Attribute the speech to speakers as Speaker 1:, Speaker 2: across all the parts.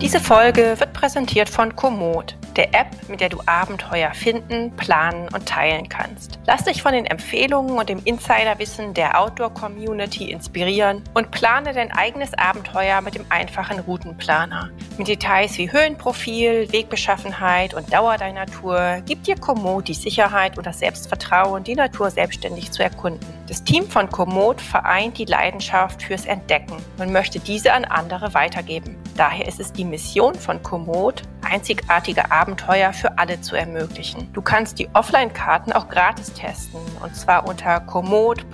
Speaker 1: Diese Folge wird präsentiert von Komoot, der App, mit der du Abenteuer finden, planen und teilen kannst. Lass dich von den Empfehlungen und dem Insiderwissen der Outdoor-Community inspirieren und plane dein eigenes Abenteuer mit dem einfachen Routenplaner. Mit Details wie Höhenprofil, Wegbeschaffenheit und Dauer deiner Tour gibt dir Komoot die Sicherheit und das Selbstvertrauen, die Natur selbstständig zu erkunden. Das Team von Komoot vereint die Leidenschaft fürs Entdecken und möchte diese an andere weitergeben. Daher ist es die Mission von Komoot, einzigartige Abenteuer für alle zu ermöglichen. Du kannst die Offline-Karten auch gratis testen und zwar unter komoot.de/g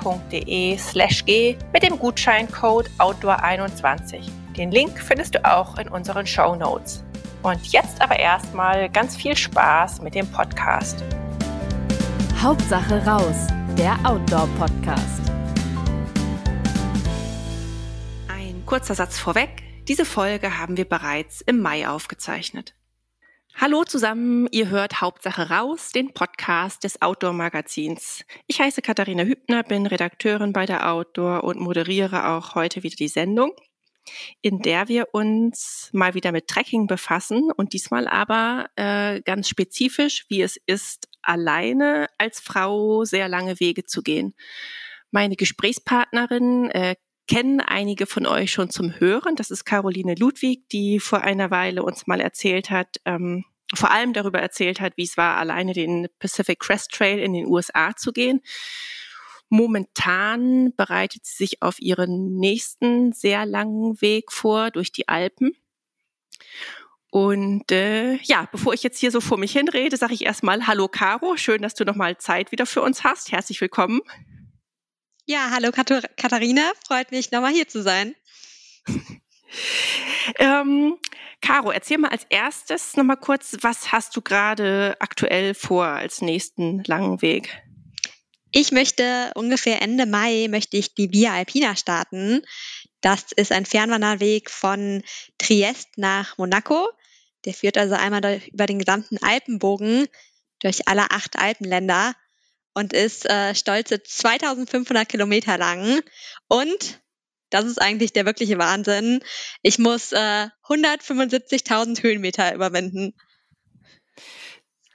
Speaker 1: mit dem Gutscheincode Outdoor21. Den Link findest du auch in unseren Show Notes. Und jetzt aber erstmal ganz viel Spaß mit dem Podcast.
Speaker 2: Hauptsache raus, der Outdoor-Podcast.
Speaker 1: Ein kurzer Satz vorweg. Diese Folge haben wir bereits im Mai aufgezeichnet. Hallo zusammen, ihr hört Hauptsache raus, den Podcast des Outdoor-Magazins. Ich heiße Katharina Hübner, bin Redakteurin bei der Outdoor und moderiere auch heute wieder die Sendung, in der wir uns mal wieder mit Trekking befassen und diesmal aber äh, ganz spezifisch, wie es ist, alleine als Frau sehr lange Wege zu gehen. Meine Gesprächspartnerin äh, kennen einige von euch schon zum Hören. Das ist Caroline Ludwig, die vor einer Weile uns mal erzählt hat, ähm, vor allem darüber erzählt hat, wie es war, alleine den Pacific Crest Trail in den USA zu gehen. Momentan bereitet sie sich auf ihren nächsten sehr langen Weg vor durch die Alpen. Und äh, ja, bevor ich jetzt hier so vor mich hinrede, sage ich erstmal Hallo Caro, schön, dass du nochmal Zeit wieder für uns hast. Herzlich willkommen.
Speaker 3: Ja, hallo Katharina, freut mich nochmal hier zu sein.
Speaker 1: ähm, Caro, erzähl mal als erstes nochmal kurz, was hast du gerade aktuell vor als nächsten langen Weg?
Speaker 3: Ich möchte ungefähr Ende Mai möchte ich die Via Alpina starten. Das ist ein Fernwanderweg von Triest nach Monaco. Der führt also einmal über den gesamten Alpenbogen durch alle acht Alpenländer und ist äh, stolze 2500 Kilometer lang. Und das ist eigentlich der wirkliche Wahnsinn. Ich muss äh, 175.000 Höhenmeter überwinden.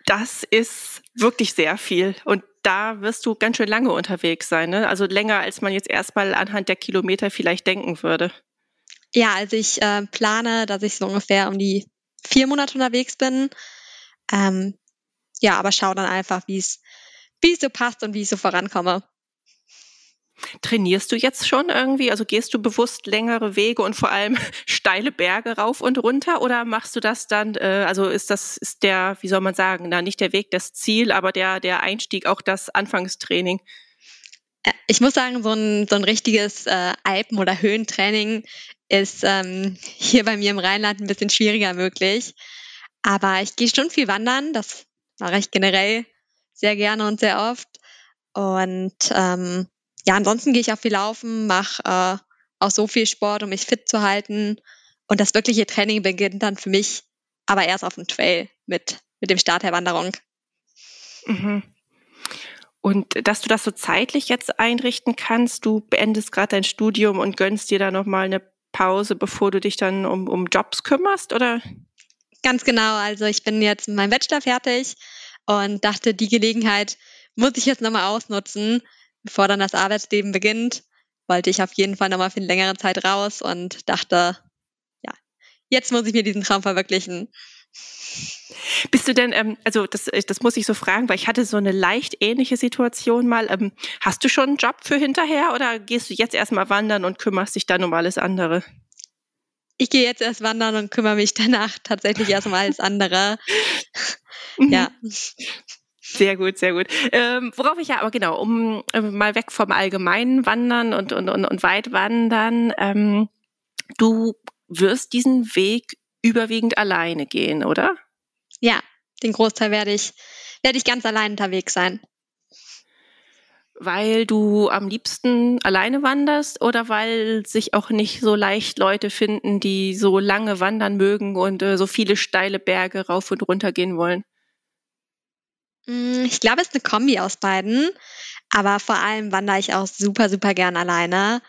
Speaker 1: Das ist wirklich sehr viel. Und da wirst du ganz schön lange unterwegs sein. Ne? Also länger, als man jetzt erstmal anhand der Kilometer vielleicht denken würde.
Speaker 3: Ja, also ich äh, plane, dass ich so ungefähr um die vier Monate unterwegs bin. Ähm, ja, aber schau dann einfach, wie es wie es so passt und wie ich so vorankomme.
Speaker 1: Trainierst du jetzt schon irgendwie? Also gehst du bewusst längere Wege und vor allem steile Berge rauf und runter oder machst du das dann, äh, also ist das, ist der, wie soll man sagen, na, nicht der Weg das Ziel, aber der, der Einstieg auch das Anfangstraining?
Speaker 3: Äh, ich muss sagen, so ein, so ein richtiges äh, Alpen- oder Höhentraining ist ähm, hier bei mir im Rheinland ein bisschen schwieriger möglich. Aber ich gehe schon viel wandern, das mache ich generell sehr gerne und sehr oft. Und ähm, ja, ansonsten gehe ich auch viel laufen, mache äh, auch so viel Sport, um mich fit zu halten. Und das wirkliche Training beginnt dann für mich aber erst auf dem Trail mit, mit dem Start der Wanderung.
Speaker 1: Mhm. Und dass du das so zeitlich jetzt einrichten kannst, du beendest gerade dein Studium und gönnst dir da nochmal eine Pause, bevor du dich dann um, um Jobs kümmerst, oder?
Speaker 3: Ganz genau. Also ich bin jetzt mit meinem Bachelor fertig und dachte, die Gelegenheit muss ich jetzt nochmal ausnutzen, bevor dann das Arbeitsleben beginnt. Wollte ich auf jeden Fall nochmal für eine längere Zeit raus und dachte, ja, jetzt muss ich mir diesen Traum verwirklichen.
Speaker 1: Bist du denn, ähm, also das, das muss ich so fragen, weil ich hatte so eine leicht ähnliche Situation mal. Ähm, hast du schon einen Job für hinterher oder gehst du jetzt erstmal wandern und kümmerst dich dann um alles andere?
Speaker 3: Ich gehe jetzt erst wandern und kümmere mich danach tatsächlich erst um alles andere.
Speaker 1: Mhm. Ja. Sehr gut, sehr gut. Ähm, worauf ich ja aber genau, um äh, mal weg vom allgemeinen Wandern und, und, und, und weit wandern, ähm, du wirst diesen Weg überwiegend alleine gehen, oder?
Speaker 3: Ja, den Großteil werde ich, werde ich ganz allein unterwegs sein.
Speaker 1: Weil du am liebsten alleine wanderst oder weil sich auch nicht so leicht Leute finden, die so lange wandern mögen und äh, so viele steile Berge rauf und runter gehen wollen?
Speaker 3: Hm, ich glaube, es ist eine Kombi aus beiden. Aber vor allem wandere ich auch super, super gern alleine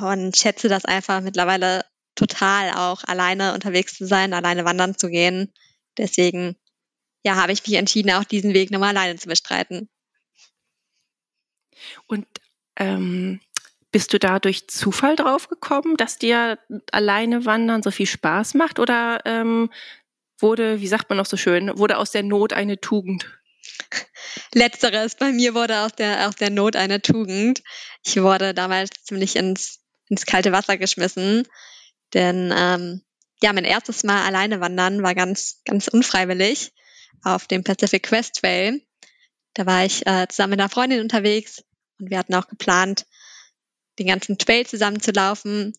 Speaker 3: und schätze das einfach mittlerweile total auch alleine unterwegs zu sein, alleine wandern zu gehen. Deswegen, ja, habe ich mich entschieden, auch diesen Weg nochmal alleine zu bestreiten.
Speaker 1: Und ähm, bist du da durch Zufall drauf gekommen, dass dir alleine wandern so viel Spaß macht? Oder ähm, wurde, wie sagt man noch so schön, wurde aus der Not eine Tugend?
Speaker 3: Letzteres, bei mir wurde aus der, aus der Not eine Tugend. Ich wurde damals ziemlich ins, ins kalte Wasser geschmissen, denn ähm, ja, mein erstes Mal alleine wandern war ganz, ganz unfreiwillig auf dem Pacific Quest Trail. Da war ich äh, zusammen mit einer Freundin unterwegs und wir hatten auch geplant, den ganzen Trail zusammen zu laufen.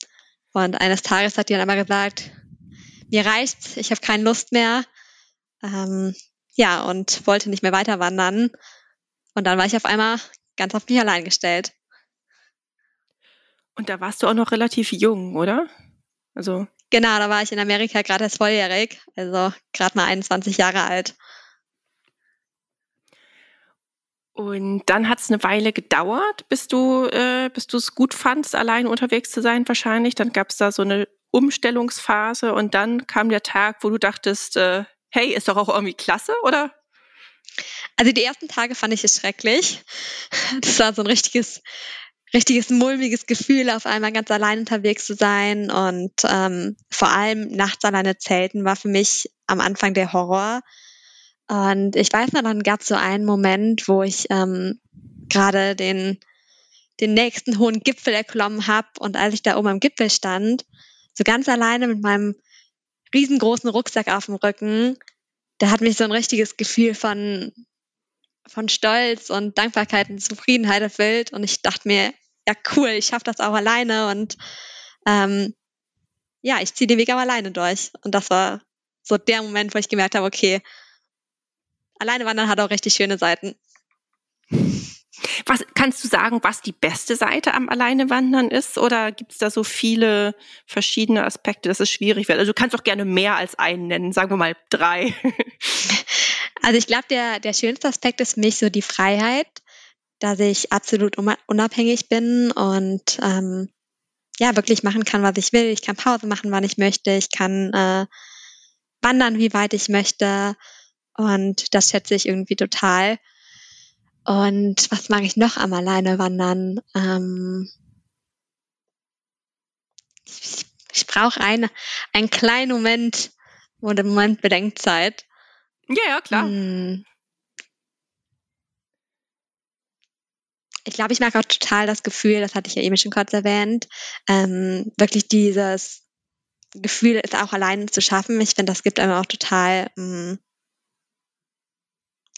Speaker 3: Und eines Tages hat die dann aber gesagt, mir reicht's, ich habe keine Lust mehr. Ähm, ja, und wollte nicht mehr weiter wandern. Und dann war ich auf einmal ganz auf mich allein gestellt.
Speaker 1: Und da warst du auch noch relativ jung, oder?
Speaker 3: Also. Genau, da war ich in Amerika gerade erst volljährig, also gerade mal 21 Jahre alt.
Speaker 1: Und dann hat es eine Weile gedauert, bis du äh, bis du es gut fandst, allein unterwegs zu sein wahrscheinlich. Dann gab es da so eine Umstellungsphase und dann kam der Tag, wo du dachtest, äh, hey, ist doch auch irgendwie klasse, oder?
Speaker 3: Also die ersten Tage fand ich es schrecklich. Das war so ein richtiges, richtiges mulmiges Gefühl, auf einmal ganz allein unterwegs zu sein. Und ähm, vor allem nachts alleine zelten war für mich am Anfang der Horror. Und ich weiß noch, dann gab es so einen Moment, wo ich ähm, gerade den, den nächsten hohen Gipfel erklommen habe. Und als ich da oben am Gipfel stand, so ganz alleine mit meinem riesengroßen Rucksack auf dem Rücken, da hat mich so ein richtiges Gefühl von, von Stolz und Dankbarkeit und Zufriedenheit erfüllt. Und ich dachte mir, ja cool, ich schaffe das auch alleine und ähm, ja, ich ziehe den Weg auch alleine durch. Und das war so der Moment, wo ich gemerkt habe, okay, alleine wandern hat auch richtig schöne Seiten.
Speaker 1: Was kannst du sagen, was die beste Seite am Alleinewandern ist? Oder gibt es da so viele verschiedene Aspekte, dass es schwierig wird? Also du kannst auch gerne mehr als einen nennen, sagen wir mal drei.
Speaker 3: Also ich glaube, der, der schönste Aspekt ist für mich so die Freiheit, dass ich absolut unabhängig bin und ähm, ja, wirklich machen kann, was ich will. Ich kann Pause machen, wann ich möchte. Ich kann äh, wandern, wie weit ich möchte. Und das schätze ich irgendwie total. Und was mag ich noch am Alleine wandern? Ähm, ich, ich brauche eine, einen kleinen Moment oder Moment Bedenkzeit.
Speaker 1: Ja, ja, klar. Hm.
Speaker 3: Ich glaube, ich mag auch total das Gefühl, das hatte ich ja eben schon kurz erwähnt, ähm, wirklich dieses Gefühl, es auch alleine zu schaffen. Ich finde, das gibt einem auch total ähm,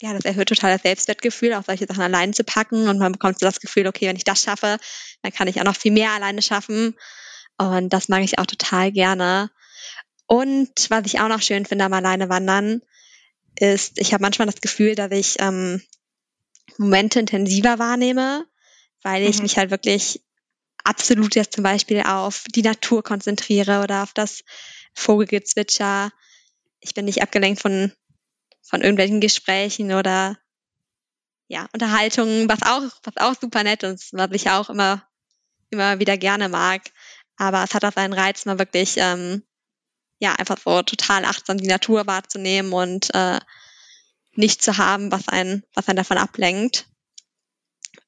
Speaker 3: ja, das erhöht total das Selbstwertgefühl, auch solche Sachen allein zu packen und man bekommt so das Gefühl, okay, wenn ich das schaffe, dann kann ich auch noch viel mehr alleine schaffen und das mag ich auch total gerne. Und was ich auch noch schön finde am alleine wandern, ist, ich habe manchmal das Gefühl, dass ich ähm, Momente intensiver wahrnehme, weil ich mhm. mich halt wirklich absolut jetzt zum Beispiel auf die Natur konzentriere oder auf das Vogelgezwitscher. Ich bin nicht abgelenkt von von irgendwelchen Gesprächen oder ja, Unterhaltungen, was auch, was auch super nett ist, was ich auch immer, immer wieder gerne mag. Aber es hat auch seinen Reiz, mal wirklich, ähm, ja, einfach so total achtsam die Natur wahrzunehmen und äh, nicht zu haben, was einen, was einen davon ablenkt.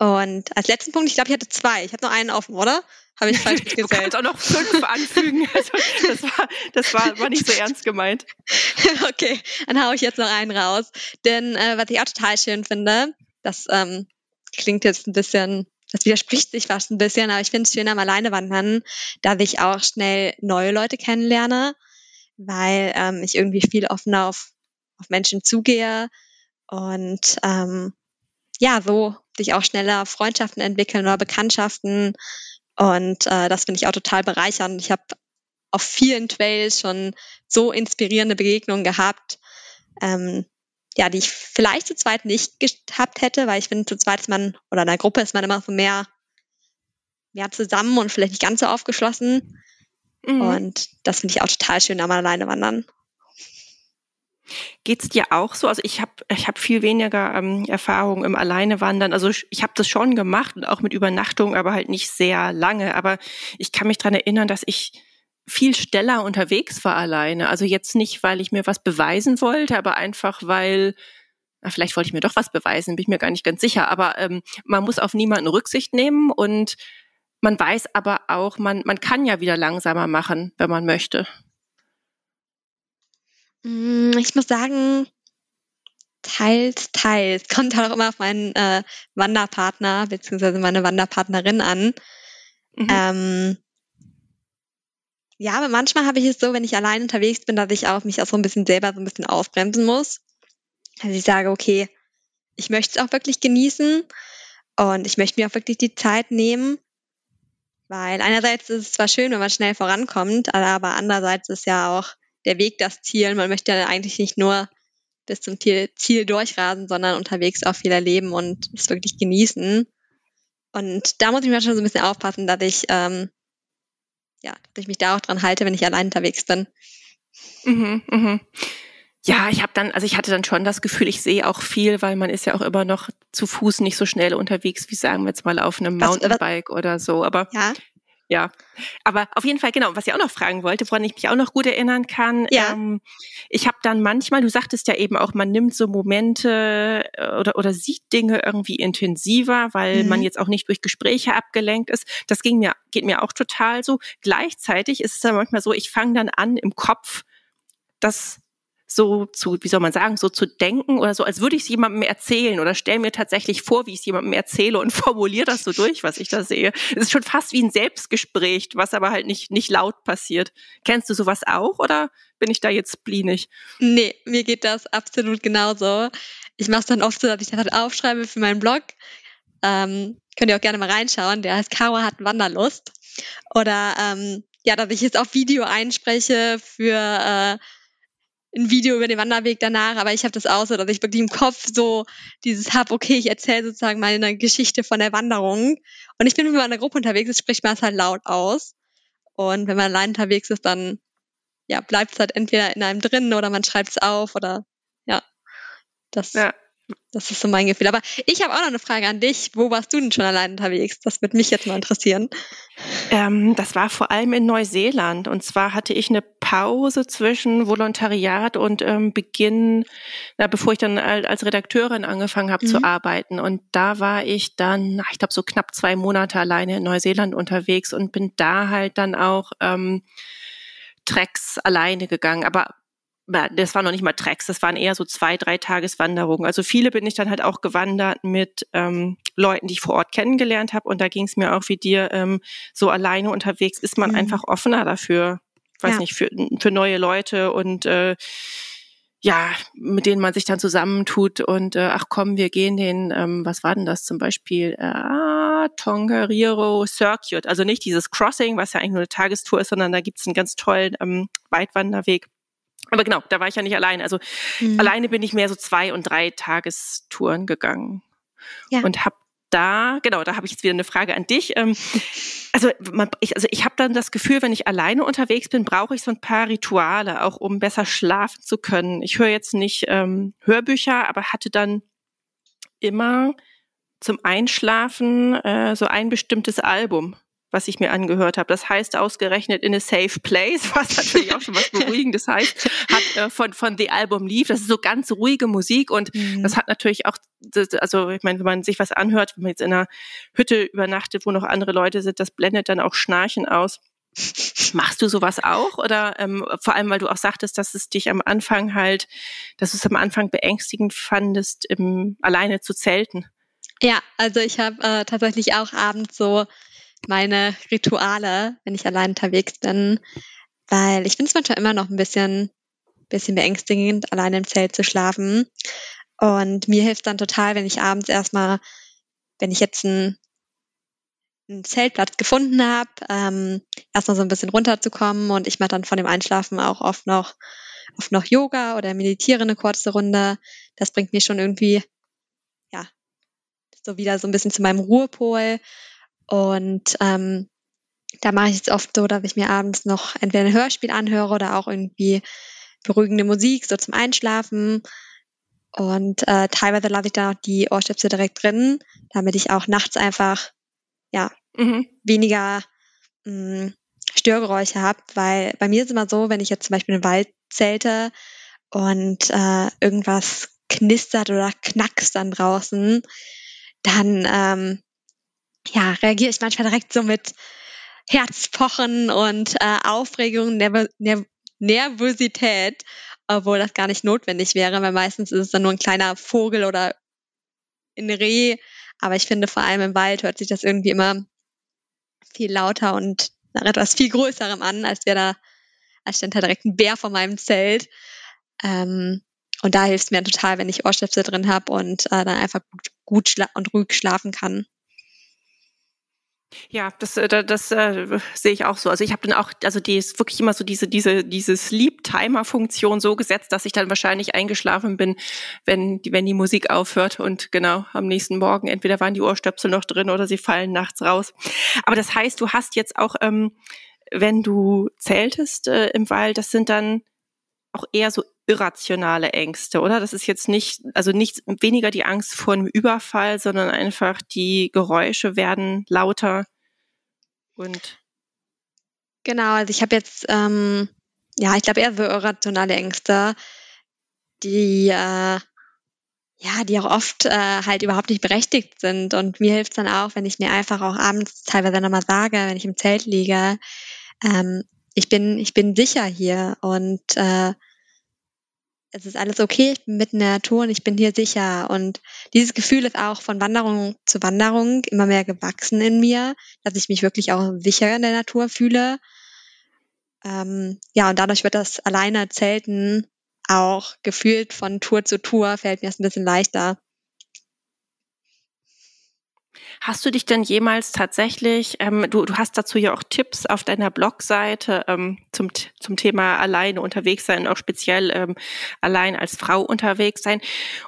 Speaker 3: Und als letzten Punkt, ich glaube, ich hatte zwei. Ich habe nur einen offen, oder? Habe ich falsch gezählt. Du
Speaker 1: kannst auch noch fünf anfügen. Also das war, das war, war nicht so ernst gemeint.
Speaker 3: okay, dann haue ich jetzt noch einen raus. Denn äh, was ich auch total schön finde, das ähm, klingt jetzt ein bisschen, das widerspricht sich fast ein bisschen, aber ich finde es schön am Alleinewandern, dass ich auch schnell neue Leute kennenlerne, weil ähm, ich irgendwie viel offener auf, auf Menschen zugehe und ähm, ja, so sich auch schneller Freundschaften entwickeln oder Bekanntschaften und äh, das finde ich auch total bereichernd. Ich habe auf vielen Trails schon so inspirierende Begegnungen gehabt, ähm, ja, die ich vielleicht zu zweit nicht gehabt hätte, weil ich finde, zu zweit ist man oder in einer Gruppe ist man immer so mehr, mehr zusammen und vielleicht nicht ganz so aufgeschlossen. Mhm. Und das finde ich auch total schön, am alleine wandern.
Speaker 1: Geht's dir auch so? Also ich habe ich hab viel weniger ähm, Erfahrung im Alleinewandern. Also ich, ich habe das schon gemacht und auch mit Übernachtung, aber halt nicht sehr lange. Aber ich kann mich dran erinnern, dass ich viel schneller unterwegs war alleine. Also jetzt nicht, weil ich mir was beweisen wollte, aber einfach, weil vielleicht wollte ich mir doch was beweisen, bin ich mir gar nicht ganz sicher. Aber ähm, man muss auf niemanden Rücksicht nehmen und man weiß aber auch, man, man kann ja wieder langsamer machen, wenn man möchte.
Speaker 3: Mm, ich muss sagen, teils, teils. Kommt halt auch immer auf meinen äh, Wanderpartner beziehungsweise meine Wanderpartnerin an. Mhm. Ähm, ja, aber manchmal habe ich es so, wenn ich allein unterwegs bin, dass ich auch mich auch so ein bisschen selber so ein bisschen ausbremsen muss. Also ich sage, okay, ich möchte es auch wirklich genießen und ich möchte mir auch wirklich die Zeit nehmen, weil einerseits ist es zwar schön, wenn man schnell vorankommt, aber andererseits ist ja auch der Weg das Ziel. Man möchte ja eigentlich nicht nur bis zum Ziel durchrasen, sondern unterwegs auch viel erleben und es wirklich genießen. Und da muss ich mir schon so ein bisschen aufpassen, dass ich, ähm, ja, dass ich mich da auch dran halte, wenn ich allein unterwegs bin.
Speaker 1: Mhm, mhm. Ja, ich habe dann, also ich hatte dann schon das Gefühl, ich sehe auch viel, weil man ist ja auch immer noch zu Fuß nicht so schnell unterwegs, wie sagen wir jetzt mal auf einem Mountainbike was, oder so. Aber ja. Ja, aber auf jeden Fall, genau, was ich auch noch fragen wollte, woran ich mich auch noch gut erinnern kann, ja. Ähm, ich habe dann manchmal, du sagtest ja eben auch, man nimmt so Momente äh, oder, oder sieht Dinge irgendwie intensiver, weil mhm. man jetzt auch nicht durch Gespräche abgelenkt ist. Das ging mir, geht mir auch total so. Gleichzeitig ist es dann manchmal so, ich fange dann an im Kopf, das so zu, wie soll man sagen, so zu denken oder so, als würde ich es jemandem erzählen oder stelle mir tatsächlich vor, wie ich es jemandem erzähle und formuliere das so durch, was ich da sehe. Es ist schon fast wie ein Selbstgespräch, was aber halt nicht, nicht laut passiert. Kennst du sowas auch oder bin ich da jetzt blinig?
Speaker 3: Nee, mir geht das absolut genauso. Ich mache es dann oft so, dass ich das halt aufschreibe für meinen Blog. Ähm, könnt ihr auch gerne mal reinschauen. Der heißt Kawa hat Wanderlust. Oder ähm, ja, dass ich jetzt auf Video einspreche für äh, ein Video über den Wanderweg danach, aber ich habe das auch so, dass ich wirklich im Kopf so dieses hab, okay, ich erzähle sozusagen meine Geschichte von der Wanderung. Und ich bin, wenn man in einer Gruppe unterwegs ist, spricht man es halt laut aus. Und wenn man allein unterwegs ist, dann ja, bleibt es halt entweder in einem drin oder man schreibt es auf oder ja. Das ja. Das ist so mein Gefühl. Aber ich habe auch noch eine Frage an dich. Wo warst du denn schon allein unterwegs? Das würde mich jetzt mal interessieren.
Speaker 1: Ähm, das war vor allem in Neuseeland. Und zwar hatte ich eine Pause zwischen Volontariat und ähm, Beginn, na, bevor ich dann als Redakteurin angefangen habe mhm. zu arbeiten. Und da war ich dann, ich glaube, so knapp zwei Monate alleine in Neuseeland unterwegs und bin da halt dann auch ähm, Tracks alleine gegangen. Aber das waren noch nicht mal Tracks, das waren eher so zwei, drei Tageswanderungen. Also viele bin ich dann halt auch gewandert mit ähm, Leuten, die ich vor Ort kennengelernt habe. Und da ging es mir auch wie dir, ähm, so alleine unterwegs ist man mhm. einfach offener dafür, weiß ja. nicht, für, für neue Leute und äh, ja, mit denen man sich dann zusammentut und äh, ach komm, wir gehen den, ähm, was war denn das zum Beispiel? Äh, Tongariro Circuit, also nicht dieses Crossing, was ja eigentlich nur eine Tagestour ist, sondern da gibt's einen ganz tollen ähm, Weitwanderweg aber genau, da war ich ja nicht allein. Also mhm. alleine bin ich mehr so zwei und drei Tagestouren gegangen ja. und habe da, genau, da habe ich jetzt wieder eine Frage an dich. Ähm, also, man, ich, also ich habe dann das Gefühl, wenn ich alleine unterwegs bin, brauche ich so ein paar Rituale, auch um besser schlafen zu können. Ich höre jetzt nicht ähm, Hörbücher, aber hatte dann immer zum Einschlafen äh, so ein bestimmtes Album, was ich mir angehört habe. Das heißt ausgerechnet in a safe place, was natürlich auch schon was Beruhigendes heißt, hat äh, von, von The Album Leave. Das ist so ganz ruhige Musik und mhm. das hat natürlich auch, also ich meine, wenn man sich was anhört, wenn man jetzt in einer Hütte übernachtet, wo noch andere Leute sind, das blendet dann auch Schnarchen aus. Machst du sowas auch? Oder ähm, vor allem, weil du auch sagtest, dass es dich am Anfang halt, dass du es am Anfang beängstigend fandest, im, alleine zu zelten?
Speaker 3: Ja, also ich habe äh, tatsächlich auch abends so meine Rituale, wenn ich allein unterwegs bin, weil ich finde es manchmal immer noch ein bisschen, bisschen beängstigend, allein im Zelt zu schlafen. Und mir hilft dann total, wenn ich abends erstmal, wenn ich jetzt einen, einen Zeltplatz gefunden habe, ähm, erstmal so ein bisschen runterzukommen und ich mache dann von dem Einschlafen auch oft noch oft noch Yoga oder meditiere eine kurze Runde. Das bringt mich schon irgendwie, ja, so wieder so ein bisschen zu meinem Ruhepol und ähm, da mache ich es oft so, dass ich mir abends noch entweder ein Hörspiel anhöre oder auch irgendwie beruhigende Musik, so zum Einschlafen. Und äh, teilweise lasse ich da auch die Ohrstöpsel direkt drin, damit ich auch nachts einfach ja mhm. weniger mh, mm, Störgeräusche habe, weil bei mir ist immer so, wenn ich jetzt zum Beispiel im Wald zelte und äh, irgendwas knistert oder knackst dann draußen, dann ähm, ja, reagiere ich manchmal direkt so mit Herzpochen und äh, Aufregung, Nerv Nerv Nervosität, obwohl das gar nicht notwendig wäre, weil meistens ist es dann nur ein kleiner Vogel oder ein Reh. Aber ich finde, vor allem im Wald hört sich das irgendwie immer viel lauter und nach etwas viel Größerem an, als wäre da, als stand da direkt ein Bär vor meinem Zelt. Ähm, und da hilft es mir total, wenn ich Ohrstöpsel drin habe und äh, dann einfach gut, gut und ruhig schlafen kann.
Speaker 1: Ja, das, äh, das, das äh, sehe ich auch so. Also ich habe dann auch, also die ist wirklich immer so diese, diese, diese Sleep-Timer-Funktion so gesetzt, dass ich dann wahrscheinlich eingeschlafen bin, wenn die, wenn die Musik aufhört und genau am nächsten Morgen entweder waren die Ohrstöpsel noch drin oder sie fallen nachts raus. Aber das heißt, du hast jetzt auch, ähm, wenn du zeltest äh, im Wald, das sind dann auch eher so irrationale Ängste, oder? Das ist jetzt nicht, also nicht weniger die Angst vor einem Überfall, sondern einfach die Geräusche werden lauter und
Speaker 3: genau. Also ich habe jetzt, ähm, ja, ich glaube eher so irrationale Ängste, die äh, ja, die auch oft äh, halt überhaupt nicht berechtigt sind. Und mir hilft es dann auch, wenn ich mir einfach auch abends teilweise nochmal sage, wenn ich im Zelt liege, ähm, ich bin, ich bin sicher hier und äh, es ist alles okay, ich bin mitten in der Natur und ich bin hier sicher. Und dieses Gefühl ist auch von Wanderung zu Wanderung immer mehr gewachsen in mir, dass ich mich wirklich auch sicher in der Natur fühle. Ähm, ja, und dadurch wird das alleine Zelten auch gefühlt von Tour zu Tour, fällt mir das ein bisschen leichter.
Speaker 1: Hast du dich denn jemals tatsächlich, ähm, du, du hast dazu ja auch Tipps auf deiner Blogseite ähm, zum, zum Thema alleine unterwegs sein, auch speziell ähm, allein als Frau unterwegs sein.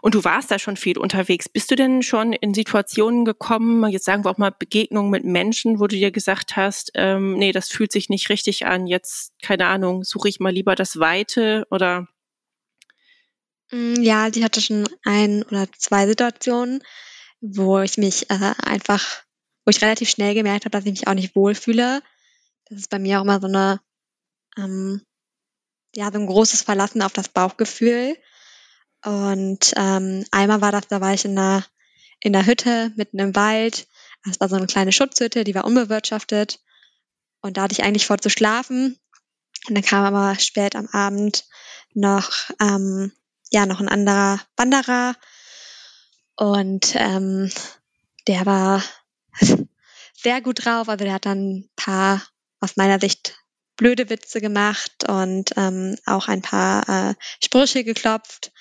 Speaker 1: Und du warst da schon viel unterwegs. Bist du denn schon in Situationen gekommen, jetzt sagen wir auch mal Begegnungen mit Menschen, wo du dir gesagt hast, ähm, nee, das fühlt sich nicht richtig an, jetzt, keine Ahnung, suche ich mal lieber das Weite oder?
Speaker 3: Mm, ja, die hatte schon ein oder zwei Situationen wo ich mich äh, einfach, wo ich relativ schnell gemerkt habe, dass ich mich auch nicht wohlfühle. Das ist bei mir auch immer so eine, ähm, ja, so ein großes Verlassen auf das Bauchgefühl. Und ähm, einmal war das, da war ich in einer, in einer Hütte mitten im Wald. Das war so eine kleine Schutzhütte, die war unbewirtschaftet. Und da hatte ich eigentlich vor zu schlafen. Und dann kam aber spät am Abend noch, ähm, ja, noch ein anderer Wanderer und ähm, der war sehr gut drauf. Also der hat dann ein paar aus meiner Sicht blöde Witze gemacht und ähm, auch ein paar äh, Sprüche geklopft,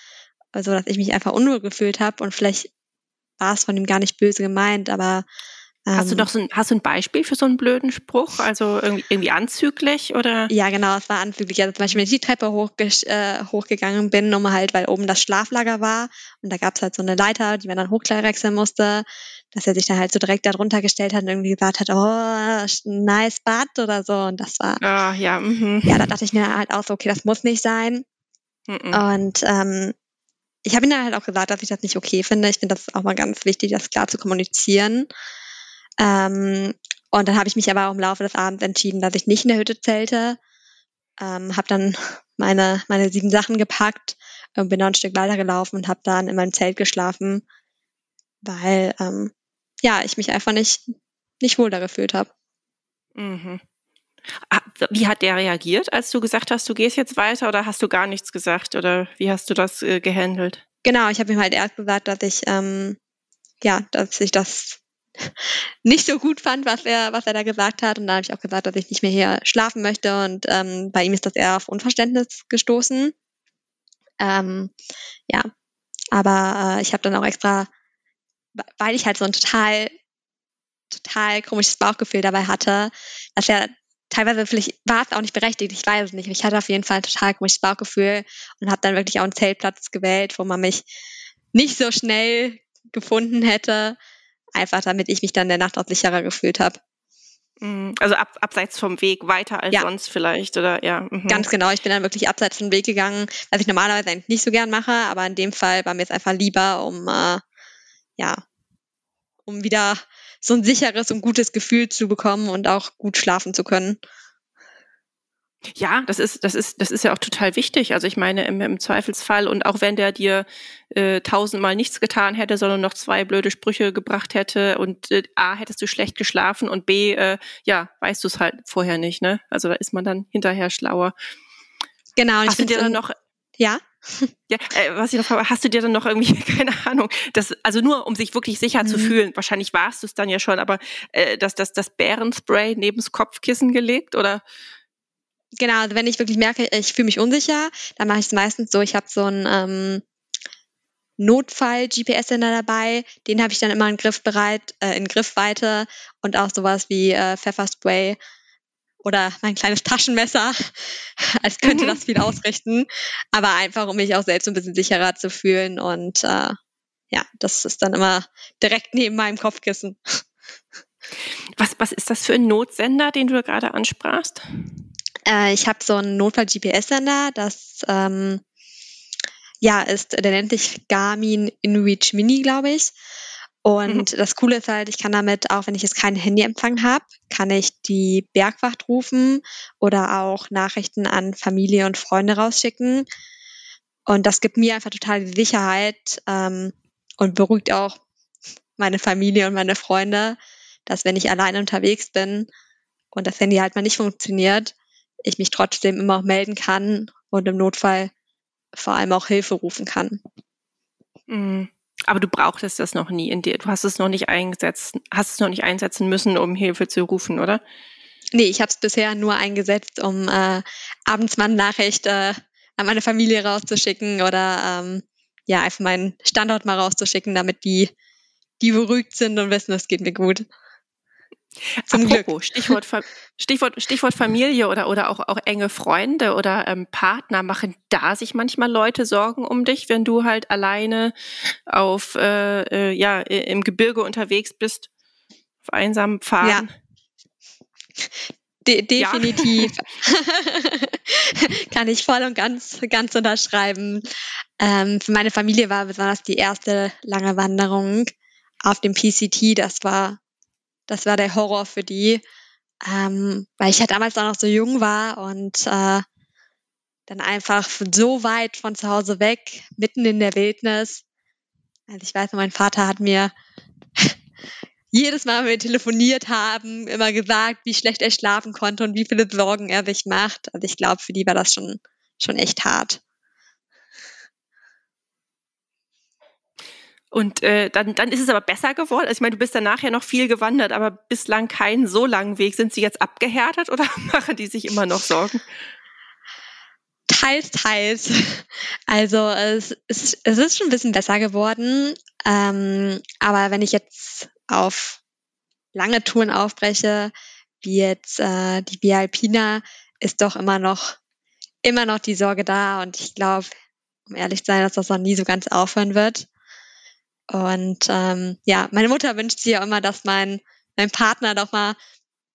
Speaker 3: also dass ich mich einfach unwohl gefühlt habe und vielleicht war es von ihm gar nicht böse gemeint, aber
Speaker 1: Hast du ähm, doch so ein, hast du ein Beispiel für so einen blöden Spruch? Also irgendwie, irgendwie anzüglich oder?
Speaker 3: Ja, genau, es war anzüglich. Also zum Beispiel, wenn ich die Treppe hochge äh, hochgegangen bin, um halt, weil oben das Schlaflager war und da gab es halt so eine Leiter, die man dann hochkleirexeln musste, dass er sich dann halt so direkt darunter gestellt hat und irgendwie gesagt hat, oh, nice Bad oder so. Und das war.
Speaker 1: Ah, ja, mhm.
Speaker 3: Ja, da dachte ich mir halt auch so, okay, das muss nicht sein. Mhm. Und ähm, ich habe ihm dann halt auch gesagt, dass ich das nicht okay finde. Ich finde, das auch mal ganz wichtig, das klar zu kommunizieren. Ähm, und dann habe ich mich aber auch im Laufe des Abends entschieden, dass ich nicht in der Hütte zelte. Ähm, habe dann meine, meine sieben Sachen gepackt und bin noch ein Stück weitergelaufen und habe dann in meinem Zelt geschlafen, weil ähm, ja, ich mich einfach nicht, nicht wohl da gefühlt habe.
Speaker 1: Mhm. Ah, wie hat der reagiert, als du gesagt hast, du gehst jetzt weiter oder hast du gar nichts gesagt oder wie hast du das äh, gehandelt?
Speaker 3: Genau, ich habe ihm halt erst gesagt, dass ich ähm, ja, dass ich das nicht so gut fand, was er, was er da gesagt hat. Und da habe ich auch gesagt, dass ich nicht mehr hier schlafen möchte. Und ähm, bei ihm ist das eher auf Unverständnis gestoßen. Ähm, ja, aber äh, ich habe dann auch extra, weil ich halt so ein total, total komisches Bauchgefühl dabei hatte, dass er teilweise vielleicht war es auch nicht berechtigt, ich weiß es nicht. Ich hatte auf jeden Fall ein total komisches Bauchgefühl und habe dann wirklich auch einen Zeltplatz gewählt, wo man mich nicht so schnell gefunden hätte einfach damit ich mich dann in der Nacht auch sicherer gefühlt habe.
Speaker 1: Mhm. Also ab, abseits vom Weg, weiter als ja. sonst vielleicht, oder ja.
Speaker 3: Mhm. Ganz genau, ich bin dann wirklich abseits vom Weg gegangen, was ich normalerweise eigentlich nicht so gern mache, aber in dem Fall war mir es einfach lieber, um äh, ja, um wieder so ein sicheres und gutes Gefühl zu bekommen und auch gut schlafen zu können.
Speaker 1: Ja, das ist, das ist, das ist ja auch total wichtig. Also ich meine, im, im Zweifelsfall und auch wenn der dir äh, tausendmal nichts getan hätte, sondern noch zwei blöde Sprüche gebracht hätte und äh, A, hättest du schlecht geschlafen und B, äh, ja, weißt du es halt vorher nicht, ne? Also da ist man dann hinterher schlauer.
Speaker 3: Genau.
Speaker 1: Hast du dir dann noch
Speaker 3: ja.
Speaker 1: Ja, äh, was ich noch frage, hast du dir dann noch irgendwie, keine Ahnung, das, also nur um sich wirklich sicher mhm. zu fühlen, wahrscheinlich warst du es dann ja schon, aber äh, das, das, das Bärenspray nebens Kopfkissen gelegt oder?
Speaker 3: Genau, also wenn ich wirklich merke, ich fühle mich unsicher, dann mache ich es meistens so, ich habe so ein ähm, Notfall-GPS-Sender dabei, den habe ich dann immer in Griffbereit, äh, in Griffweite und auch sowas wie äh, Pfefferspray oder mein kleines Taschenmesser, als könnte mhm. das viel ausrichten, aber einfach, um mich auch selbst ein bisschen sicherer zu fühlen und äh, ja, das ist dann immer direkt neben meinem Kopfkissen.
Speaker 1: Was, was ist das für ein Notsender, den du gerade ansprachst?
Speaker 3: Äh, ich habe so einen Notfall-GPS-Sender, das ähm, ja ist, der nennt sich Garmin InReach Mini, glaube ich. Und mhm. das Coole ist halt, ich kann damit, auch wenn ich jetzt keinen Handyempfang habe, kann ich die Bergwacht rufen oder auch Nachrichten an Familie und Freunde rausschicken. Und das gibt mir einfach total die Sicherheit ähm, und beruhigt auch meine Familie und meine Freunde, dass wenn ich alleine unterwegs bin und das Handy halt mal nicht funktioniert, ich mich trotzdem immer auch melden kann und im Notfall vor allem auch Hilfe rufen kann.
Speaker 1: Mhm. Aber du brauchtest das noch nie in dir. Du hast es noch nicht eingesetzt, hast es noch nicht einsetzen müssen, um Hilfe zu rufen, oder?
Speaker 3: Nee, ich habe es bisher nur eingesetzt, um äh, abends mal eine Nachricht äh, an meine Familie rauszuschicken oder ähm, ja, einfach meinen Standort mal rauszuschicken, damit die, die beruhigt sind und wissen, es geht mir gut.
Speaker 1: Zum Apropos, Glück. Stichwort, Stichwort, Stichwort Familie oder, oder auch, auch enge Freunde oder ähm, Partner. Machen da sich manchmal Leute Sorgen um dich, wenn du halt alleine auf, äh, äh, ja, im Gebirge unterwegs bist, auf einsamen Pfaden?
Speaker 3: Ja. De definitiv. Ja. Kann ich voll und ganz, ganz unterschreiben. Ähm, für meine Familie war besonders die erste lange Wanderung auf dem PCT. Das war das war der Horror für die, ähm, weil ich ja damals auch noch so jung war und äh, dann einfach so weit von zu Hause weg, mitten in der Wildnis. Also ich weiß, mein Vater hat mir jedes Mal, wenn wir telefoniert haben, immer gesagt, wie schlecht er schlafen konnte und wie viele Sorgen er sich macht. Also ich glaube, für die war das schon, schon echt hart.
Speaker 1: Und äh, dann, dann ist es aber besser geworden. Also ich meine, du bist dann nachher noch viel gewandert, aber bislang keinen so langen Weg. Sind sie jetzt abgehärtet oder machen die sich immer noch Sorgen?
Speaker 3: Teils, teils. Also es ist, es ist schon ein bisschen besser geworden. Ähm, aber wenn ich jetzt auf lange Touren aufbreche, wie jetzt äh, die Via Alpina, ist doch immer noch, immer noch die Sorge da. Und ich glaube, um ehrlich zu sein, dass das noch nie so ganz aufhören wird. Und ähm, ja, meine Mutter wünscht sich ja immer, dass mein, mein Partner doch mal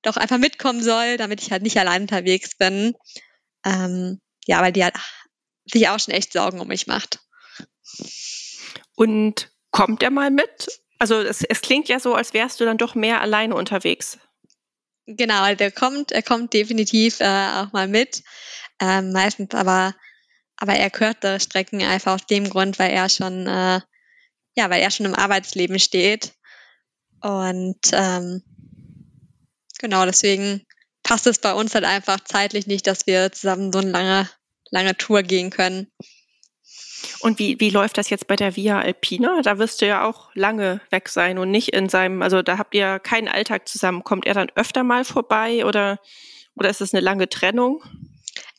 Speaker 3: doch einfach mitkommen soll, damit ich halt nicht allein unterwegs bin. Ähm, ja, weil die halt sich auch schon echt Sorgen um mich macht.
Speaker 1: Und kommt er mal mit? Also es, es klingt ja so, als wärst du dann doch mehr alleine unterwegs.
Speaker 3: Genau, der kommt, er kommt definitiv äh, auch mal mit. Ähm, meistens aber, aber er kürzere Strecken einfach aus dem Grund, weil er schon äh, ja, weil er schon im Arbeitsleben steht. Und ähm, genau, deswegen passt es bei uns halt einfach zeitlich nicht, dass wir zusammen so eine lange, lange Tour gehen können.
Speaker 1: Und wie, wie läuft das jetzt bei der Via Alpina? Da wirst du ja auch lange weg sein und nicht in seinem, also da habt ihr keinen Alltag zusammen. Kommt er dann öfter mal vorbei oder, oder ist es eine lange Trennung?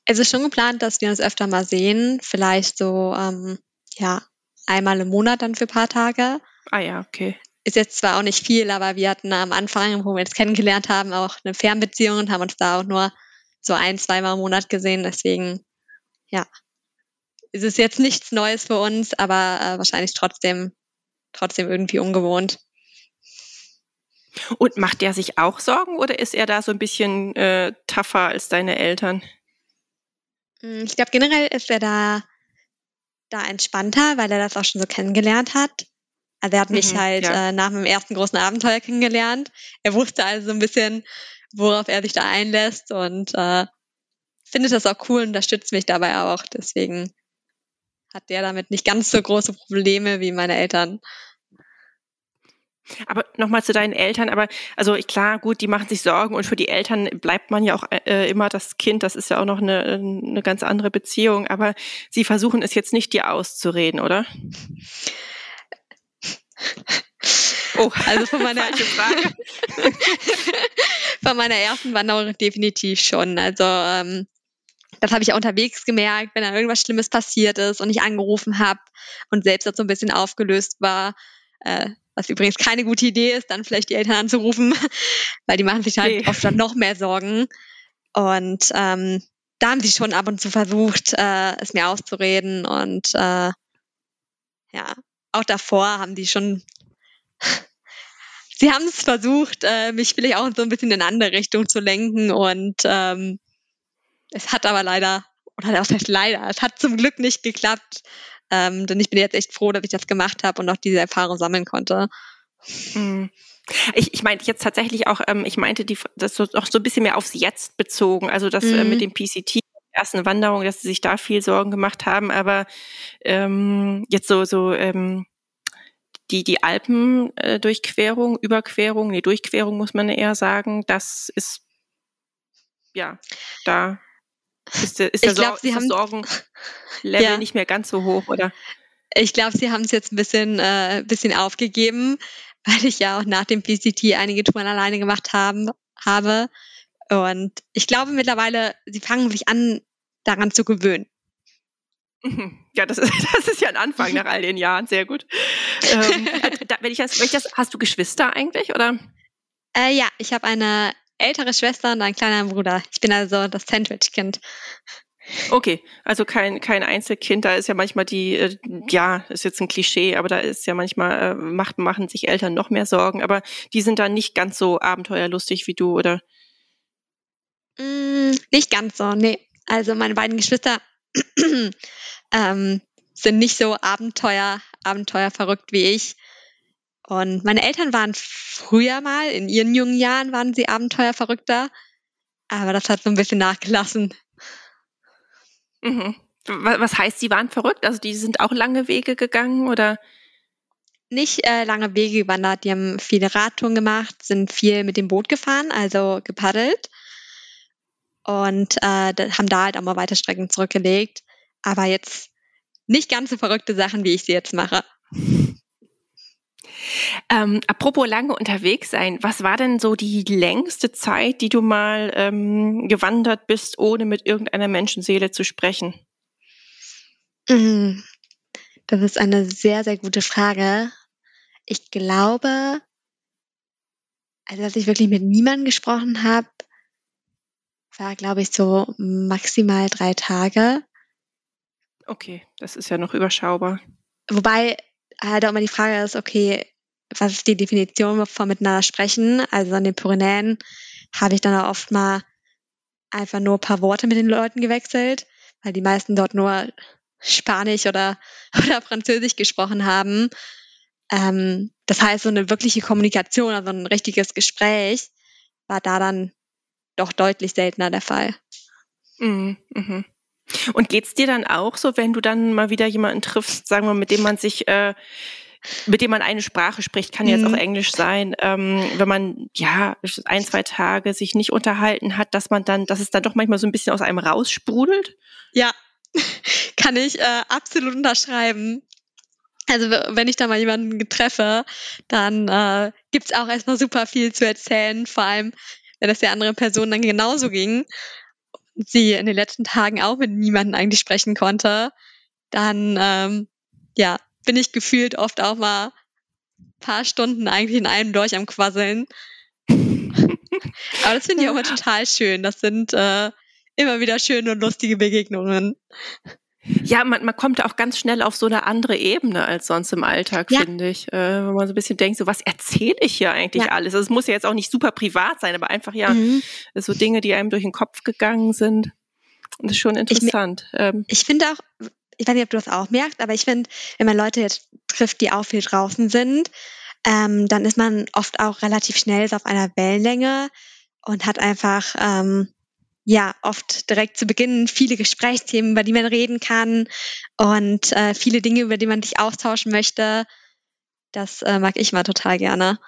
Speaker 3: Es ist schon geplant, dass wir uns öfter mal sehen. Vielleicht so, ähm, ja, einmal im Monat dann für ein paar Tage.
Speaker 1: Ah ja, okay.
Speaker 3: Ist jetzt zwar auch nicht viel, aber wir hatten am Anfang, wo wir uns kennengelernt haben, auch eine Fernbeziehung und haben uns da auch nur so ein, zweimal im Monat gesehen. Deswegen, ja, ist es jetzt nichts Neues für uns, aber äh, wahrscheinlich trotzdem, trotzdem irgendwie ungewohnt.
Speaker 1: Und macht der sich auch Sorgen oder ist er da so ein bisschen äh, tougher als deine Eltern?
Speaker 3: Hm, ich glaube, generell ist er da da entspannter, weil er das auch schon so kennengelernt hat. Also er hat mich mhm, halt ja. äh, nach meinem ersten großen Abenteuer kennengelernt. Er wusste also so ein bisschen, worauf er sich da einlässt und äh, findet das auch cool und unterstützt mich dabei auch. Deswegen hat der damit nicht ganz so große Probleme wie meine Eltern.
Speaker 1: Aber nochmal zu deinen Eltern, aber also klar, gut, die machen sich Sorgen und für die Eltern bleibt man ja auch äh, immer das Kind, das ist ja auch noch eine, eine ganz andere Beziehung, aber sie versuchen es jetzt nicht dir auszureden, oder?
Speaker 3: Oh, also von meiner, von meiner ersten Wanderung definitiv schon. Also ähm, das habe ich auch unterwegs gemerkt, wenn dann irgendwas Schlimmes passiert ist und ich angerufen habe und selbst das so ein bisschen aufgelöst war, äh, was übrigens keine gute Idee ist, dann vielleicht die Eltern anzurufen, weil die machen sich halt nee. oft dann noch mehr Sorgen. Und ähm, da haben sie schon ab und zu versucht, äh, es mir auszureden und äh, ja, auch davor haben die schon sie haben es versucht, äh, mich vielleicht auch so ein bisschen in eine andere Richtung zu lenken und ähm, es hat aber leider, oder was heißt leider, es hat zum Glück nicht geklappt. Ähm, denn ich bin jetzt echt froh, dass ich das gemacht habe und auch diese Erfahrung sammeln konnte.
Speaker 1: Mhm. Ich, ich meinte jetzt tatsächlich auch, ähm, ich meinte die, das so, auch so ein bisschen mehr aufs Jetzt bezogen, also das mhm. äh, mit dem PCT ersten Wanderung, dass sie sich da viel Sorgen gemacht haben, aber ähm, jetzt so so ähm, die die Alpen äh, Durchquerung, Überquerung, nee Durchquerung muss man eher sagen, das ist ja da ist der, ist der, glaub, Sor ist Sorgenlevel ja. nicht mehr ganz so hoch, oder?
Speaker 3: Ich glaube, sie haben es jetzt ein bisschen, äh, bisschen aufgegeben, weil ich ja auch nach dem PCT einige Touren alleine gemacht haben, habe. Und ich glaube mittlerweile, sie fangen sich an, daran zu gewöhnen.
Speaker 1: Ja, das ist, das ist ja ein Anfang nach all den Jahren, sehr gut. Ähm, äh, da, wenn ich das, wenn ich das, hast du Geschwister eigentlich, oder?
Speaker 3: Äh, ja, ich habe eine ältere Schwester und einen kleinen Bruder. Ich bin also das Sandwich-Kind.
Speaker 1: Okay, also kein, kein Einzelkind, da ist ja manchmal die, äh, ja, ist jetzt ein Klischee, aber da ist ja manchmal, äh, macht, machen sich Eltern noch mehr Sorgen, aber die sind da nicht ganz so abenteuerlustig wie du, oder?
Speaker 3: Mm, nicht ganz so, nee. Also meine beiden Geschwister ähm, sind nicht so Abenteuer, Abenteuer verrückt wie ich. Und meine Eltern waren früher mal, in ihren jungen Jahren waren sie Abenteuerverrückter, aber das hat so ein bisschen nachgelassen.
Speaker 1: Mhm. Was heißt, sie waren verrückt? Also die sind auch lange Wege gegangen oder?
Speaker 3: Nicht äh, lange Wege gewandert, die haben viele Radtouren gemacht, sind viel mit dem Boot gefahren, also gepaddelt und äh, haben da halt auch mal weiter Strecken zurückgelegt, aber jetzt nicht ganz so verrückte Sachen, wie ich sie jetzt mache.
Speaker 1: Ähm, apropos lange unterwegs sein, was war denn so die längste Zeit, die du mal ähm, gewandert bist, ohne mit irgendeiner Menschenseele zu sprechen?
Speaker 3: Mm, das ist eine sehr, sehr gute Frage. Ich glaube, also dass ich wirklich mit niemandem gesprochen habe, war, glaube ich, so maximal drei Tage.
Speaker 1: Okay, das ist ja noch überschaubar.
Speaker 3: Wobei halt auch immer die Frage ist, okay, was ist die Definition von miteinander sprechen? Also an den Pyrenäen habe ich dann auch oft mal einfach nur ein paar Worte mit den Leuten gewechselt, weil die meisten dort nur Spanisch oder, oder Französisch gesprochen haben. Ähm, das heißt, so eine wirkliche Kommunikation, also ein richtiges Gespräch, war da dann doch deutlich seltener der Fall.
Speaker 1: Mhm, mhm. Und geht's dir dann auch so, wenn du dann mal wieder jemanden triffst, sagen wir, mit dem man sich, äh, mit dem man eine Sprache spricht, kann jetzt mhm. auch Englisch sein, ähm, wenn man ja ein, zwei Tage sich nicht unterhalten hat, dass man dann, dass es dann doch manchmal so ein bisschen aus einem raussprudelt?
Speaker 3: Ja, kann ich äh, absolut unterschreiben. Also wenn ich da mal jemanden treffe, dann äh, gibt's auch erstmal super viel zu erzählen, vor allem wenn das der anderen Person dann genauso ging sie in den letzten Tagen auch mit niemandem eigentlich sprechen konnte, dann ähm, ja, bin ich gefühlt oft auch mal ein paar Stunden eigentlich in einem durch am Quasseln. Aber das finde ich auch mal total schön. Das sind äh, immer wieder schöne und lustige Begegnungen.
Speaker 1: Ja, man, man kommt auch ganz schnell auf so eine andere Ebene als sonst im Alltag, ja. finde ich. Äh, wenn man so ein bisschen denkt, so was erzähle ich hier eigentlich ja. alles? Also, es muss ja jetzt auch nicht super privat sein, aber einfach ja mhm. so Dinge, die einem durch den Kopf gegangen sind. Und das ist schon interessant.
Speaker 3: Ich, ähm, ich finde auch, ich weiß nicht, ob du das auch merkst, aber ich finde, wenn man Leute jetzt trifft, die auch viel draußen sind, ähm, dann ist man oft auch relativ schnell auf einer Wellenlänge und hat einfach ähm, ja oft direkt zu Beginn viele Gesprächsthemen, über die man reden kann und äh, viele Dinge, über die man sich austauschen möchte. Das äh, mag ich mal total gerne.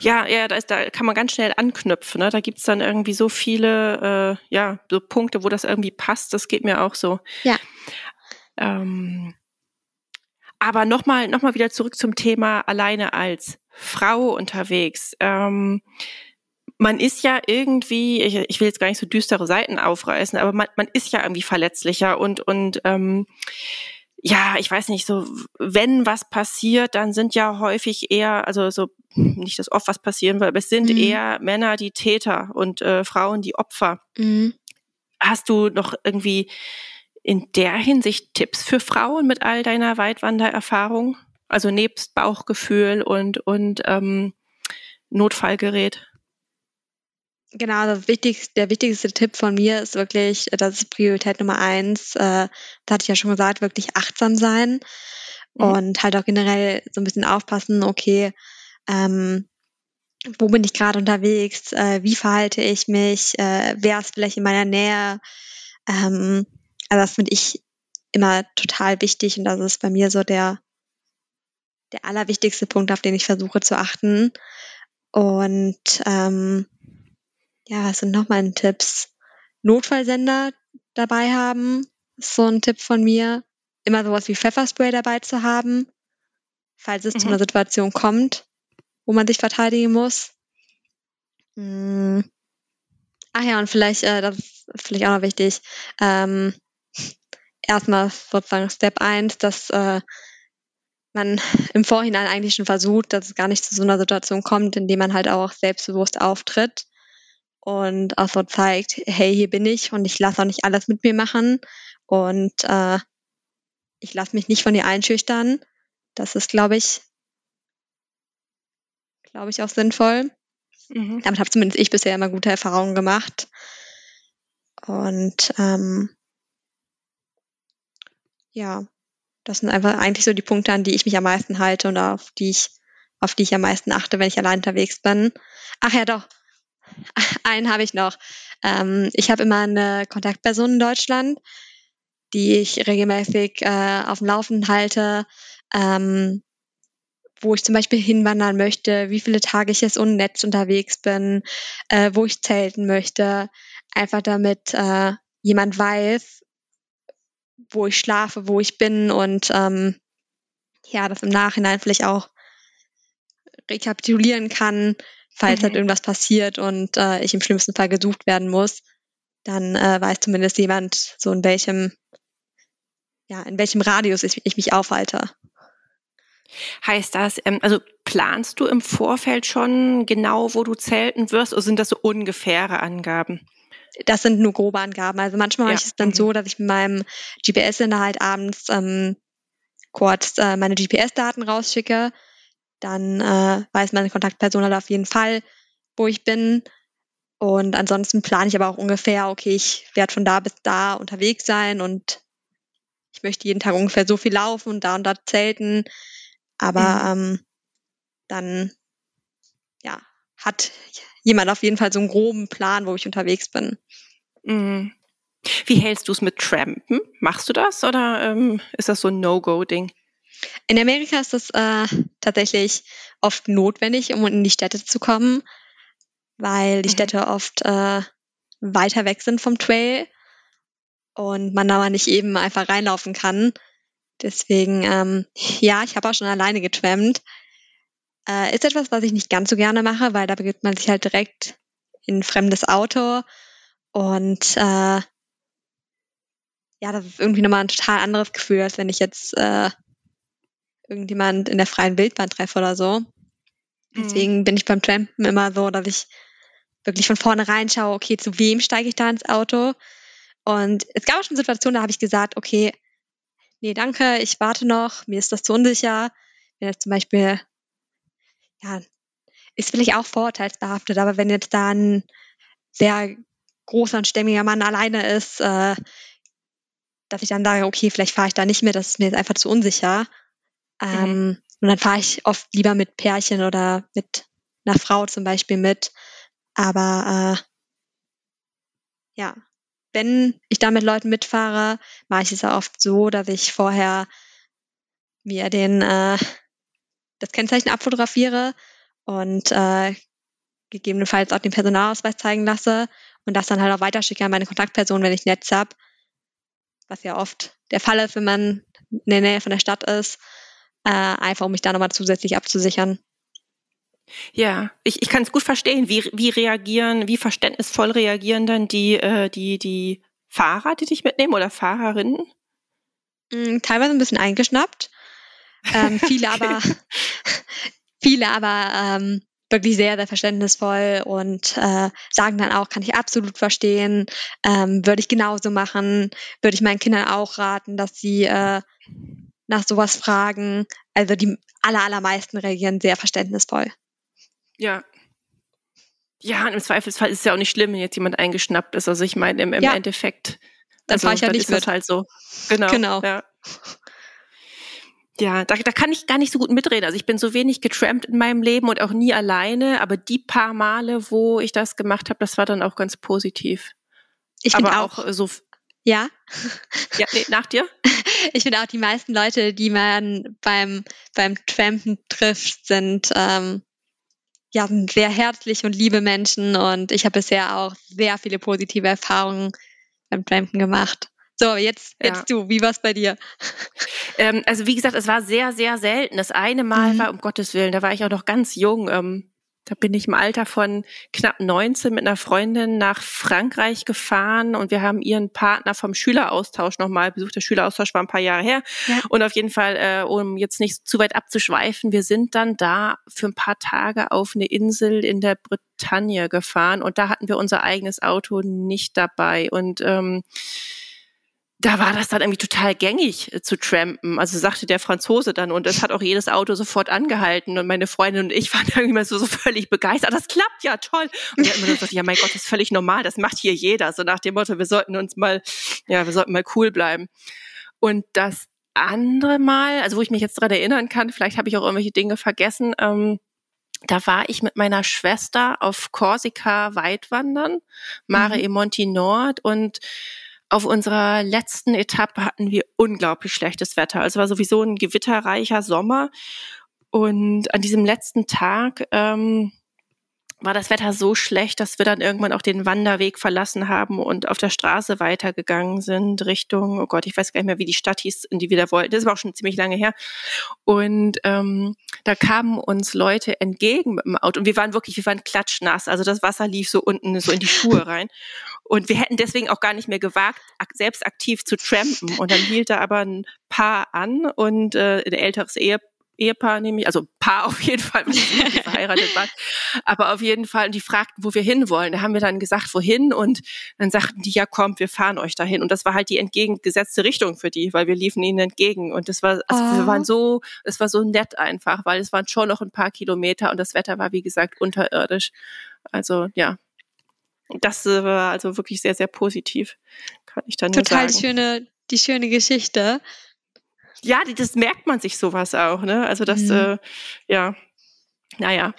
Speaker 1: Ja, ja, da, ist, da kann man ganz schnell anknüpfen. Ne? Da gibt's dann irgendwie so viele äh, ja, so Punkte, wo das irgendwie passt. Das geht mir auch so.
Speaker 3: Ja.
Speaker 1: Ähm, aber nochmal noch mal wieder zurück zum Thema alleine als Frau unterwegs. Ähm, man ist ja irgendwie, ich, ich, will jetzt gar nicht so düstere Seiten aufreißen, aber man, man ist ja irgendwie verletzlicher und, und ähm, ja, ich weiß nicht, so, wenn was passiert, dann sind ja häufig eher, also so, nicht, dass oft was passieren wird, aber es sind mhm. eher Männer die Täter und äh, Frauen die Opfer. Mhm. Hast du noch irgendwie in der Hinsicht Tipps für Frauen mit all deiner Weitwandererfahrung? Also nebst Bauchgefühl und, und ähm, Notfallgerät?
Speaker 3: Genau, das wichtigste, der wichtigste Tipp von mir ist wirklich, das ist Priorität Nummer eins, äh, da hatte ich ja schon gesagt, wirklich achtsam sein mhm. und halt auch generell so ein bisschen aufpassen, okay, ähm, wo bin ich gerade unterwegs, äh, wie verhalte ich mich, äh, wer ist vielleicht in meiner Nähe. Ähm, also das finde ich immer total wichtig und das ist bei mir so der, der allerwichtigste Punkt, auf den ich versuche zu achten. Und ähm, ja, was sind noch meine Tipps? Notfallsender dabei haben, ist so ein Tipp von mir. Immer sowas wie Pfefferspray dabei zu haben, falls es mhm. zu einer Situation kommt, wo man sich verteidigen muss. Hm. Ach ja, und vielleicht, äh, das ist vielleicht auch noch wichtig, ähm, erstmal sozusagen Step 1, dass äh, man im Vorhinein eigentlich schon versucht, dass es gar nicht zu so einer Situation kommt, in dem man halt auch selbstbewusst auftritt und auch so zeigt, hey, hier bin ich und ich lasse auch nicht alles mit mir machen und äh, ich lasse mich nicht von dir einschüchtern. Das ist, glaube ich, glaube ich, auch sinnvoll. Mhm. Damit habe zumindest ich bisher immer gute Erfahrungen gemacht. Und ähm, ja, das sind einfach eigentlich so die Punkte, an die ich mich am meisten halte und auf die ich, auf die ich am meisten achte, wenn ich allein unterwegs bin. Ach ja, doch, einen habe ich noch. Ähm, ich habe immer eine Kontaktperson in Deutschland, die ich regelmäßig äh, auf dem Laufenden halte, ähm, wo ich zum Beispiel hinwandern möchte, wie viele Tage ich jetzt ohne Netz unterwegs bin, äh, wo ich zelten möchte, einfach damit äh, jemand weiß, wo ich schlafe, wo ich bin und ähm, ja, das im Nachhinein vielleicht auch rekapitulieren kann, falls halt mhm. halt irgendwas passiert und äh, ich im schlimmsten Fall gesucht werden muss, dann äh, weiß zumindest jemand, so in welchem, ja, in welchem Radius ich, ich mich aufhalte.
Speaker 1: Heißt das, ähm, also planst du im Vorfeld schon genau, wo du zelten wirst, oder sind das so ungefähre Angaben?
Speaker 3: Das sind nur grobe Angaben. Also manchmal ja. mache ich es dann mhm. so, dass ich mit meinem GPS-Sender halt abends ähm, kurz äh, meine GPS-Daten rausschicke dann äh, weiß meine Kontaktperson halt auf jeden Fall, wo ich bin. Und ansonsten plane ich aber auch ungefähr, okay, ich werde von da bis da unterwegs sein und ich möchte jeden Tag ungefähr so viel laufen und da und da zelten. Aber mhm. ähm, dann ja, hat jemand auf jeden Fall so einen groben Plan, wo ich unterwegs bin.
Speaker 1: Mhm. Wie hältst du es mit Trampen? Machst du das oder ähm, ist das so ein No-Go-Ding?
Speaker 3: In Amerika ist das äh, tatsächlich oft notwendig, um in die Städte zu kommen, weil die mhm. Städte oft äh, weiter weg sind vom Trail und man aber nicht eben einfach reinlaufen kann. Deswegen, ähm, ja, ich habe auch schon alleine getrampt. Äh, ist etwas, was ich nicht ganz so gerne mache, weil da begibt man sich halt direkt in ein fremdes Auto und äh, ja, das ist irgendwie nochmal ein total anderes Gefühl, als wenn ich jetzt äh, irgendjemand in der freien Wildbahn treffe oder so. Deswegen mhm. bin ich beim Trampen immer so, dass ich wirklich von vornherein schaue, okay, zu wem steige ich da ins Auto? Und es gab auch schon Situationen, da habe ich gesagt, okay, nee, danke, ich warte noch, mir ist das zu unsicher. Wenn jetzt zum Beispiel, ja, ist vielleicht auch vorurteilsbehaftet, aber wenn jetzt da ein sehr großer und stämmiger Mann alleine ist, äh, dass ich dann sage, okay, vielleicht fahre ich da nicht mehr, das ist mir jetzt einfach zu unsicher. Mhm. Ähm, mhm. Und dann fahre ich oft lieber mit Pärchen oder mit einer Frau zum Beispiel mit. Aber äh, ja, wenn ich da mit Leuten mitfahre, mache ich es auch oft so, dass ich vorher mir den äh, das Kennzeichen abfotografiere und äh, gegebenenfalls auch den Personalausweis zeigen lasse und das dann halt auch weiterschicke an meine Kontaktperson, wenn ich Netz habe, was ja oft der Fall ist, wenn man in der Nähe von der Stadt ist, äh, einfach um mich da nochmal zusätzlich abzusichern.
Speaker 1: Ja, ich, ich kann es gut verstehen. Wie, wie reagieren, wie verständnisvoll reagieren dann die, äh, die, die Fahrer, die dich mitnehmen oder Fahrerinnen?
Speaker 3: Mm, teilweise ein bisschen eingeschnappt. Ähm, viele aber, viele aber ähm, wirklich sehr, sehr verständnisvoll und äh, sagen dann auch, kann ich absolut verstehen, ähm, würde ich genauso machen, würde ich meinen Kindern auch raten, dass sie äh, nach sowas fragen. Also die aller, allermeisten reagieren sehr verständnisvoll.
Speaker 1: Ja. Ja, und im Zweifelsfall ist es ja auch nicht schlimm, wenn jetzt jemand eingeschnappt ist. Also ich meine, im, im ja. Endeffekt,
Speaker 3: dann also, fahre ich ja nicht
Speaker 1: ist mit. halt so. Genau.
Speaker 3: genau.
Speaker 1: Ja. Ja, da, da kann ich gar nicht so gut mitreden. Also ich bin so wenig getrampt in meinem Leben und auch nie alleine, aber die paar Male, wo ich das gemacht habe, das war dann auch ganz positiv.
Speaker 3: Ich finde auch, auch so. Ja.
Speaker 1: Ja, nee, nach dir?
Speaker 3: Ich finde auch, die meisten Leute, die man beim, beim Trampen trifft, sind ähm, ja, sind sehr herzlich und liebe Menschen und ich habe bisher auch sehr viele positive Erfahrungen beim Trampen gemacht. So, jetzt, jetzt ja. du, wie war es bei dir?
Speaker 1: Ähm, also wie gesagt, es war sehr, sehr selten. Das eine Mal mhm. war, um Gottes Willen, da war ich auch noch ganz jung. Ähm, da bin ich im Alter von knapp 19 mit einer Freundin nach Frankreich gefahren und wir haben ihren Partner vom Schüleraustausch nochmal besucht. Der Schüleraustausch war ein paar Jahre her. Ja. Und auf jeden Fall, äh, um jetzt nicht zu weit abzuschweifen, wir sind dann da für ein paar Tage auf eine Insel in der Bretagne gefahren und da hatten wir unser eigenes Auto nicht dabei. Und ähm, da war das dann irgendwie total gängig äh, zu trampen. Also sagte der Franzose dann und es hat auch jedes Auto sofort angehalten und meine Freundin und ich waren irgendwie mal so, so völlig begeistert. Das klappt ja toll. Und er immer nur gesagt, ja mein Gott, das ist völlig normal, das macht hier jeder. So nach dem Motto, wir sollten uns mal, ja, wir sollten mal cool bleiben. Und das andere Mal, also wo ich mich jetzt dran erinnern kann, vielleicht habe ich auch irgendwelche Dinge vergessen, ähm, da war ich mit meiner Schwester auf Korsika weitwandern, Mare mhm. e Monti Nord und auf unserer letzten Etappe hatten wir unglaublich schlechtes Wetter. Also war sowieso ein gewitterreicher Sommer. Und an diesem letzten Tag ähm, war das Wetter so schlecht, dass wir dann irgendwann auch den Wanderweg verlassen haben und auf der Straße weitergegangen sind Richtung, oh Gott, ich weiß gar nicht mehr, wie die Stadt hieß, in die wir da wollten. Das war auch schon ziemlich lange her. Und ähm, da kamen uns Leute entgegen mit dem Auto und wir waren wirklich, wir waren klatschnass. Also das Wasser lief so unten so in die Schuhe rein. Und wir hätten deswegen auch gar nicht mehr gewagt, selbst aktiv zu trampen. Und dann hielt da aber ein Paar an und äh, ein älteres Ehepaar Ehepaar nämlich, also Paar auf jeden Fall, weil sie verheiratet waren, aber auf jeden Fall, und die fragten, wo wir hinwollen. Da haben wir dann gesagt, wohin und dann sagten die, ja kommt, wir fahren euch dahin. Und das war halt die entgegengesetzte Richtung für die, weil wir liefen ihnen entgegen und das war, also oh. wir waren so, es war so nett einfach, weil es waren schon noch ein paar Kilometer und das Wetter war, wie gesagt, unterirdisch. Also ja, das war also wirklich sehr, sehr positiv, kann ich dann
Speaker 3: Total
Speaker 1: sagen. Total
Speaker 3: schöne, die schöne Geschichte
Speaker 1: ja, das merkt man sich sowas auch, ne? Also das, mhm. äh, ja, naja.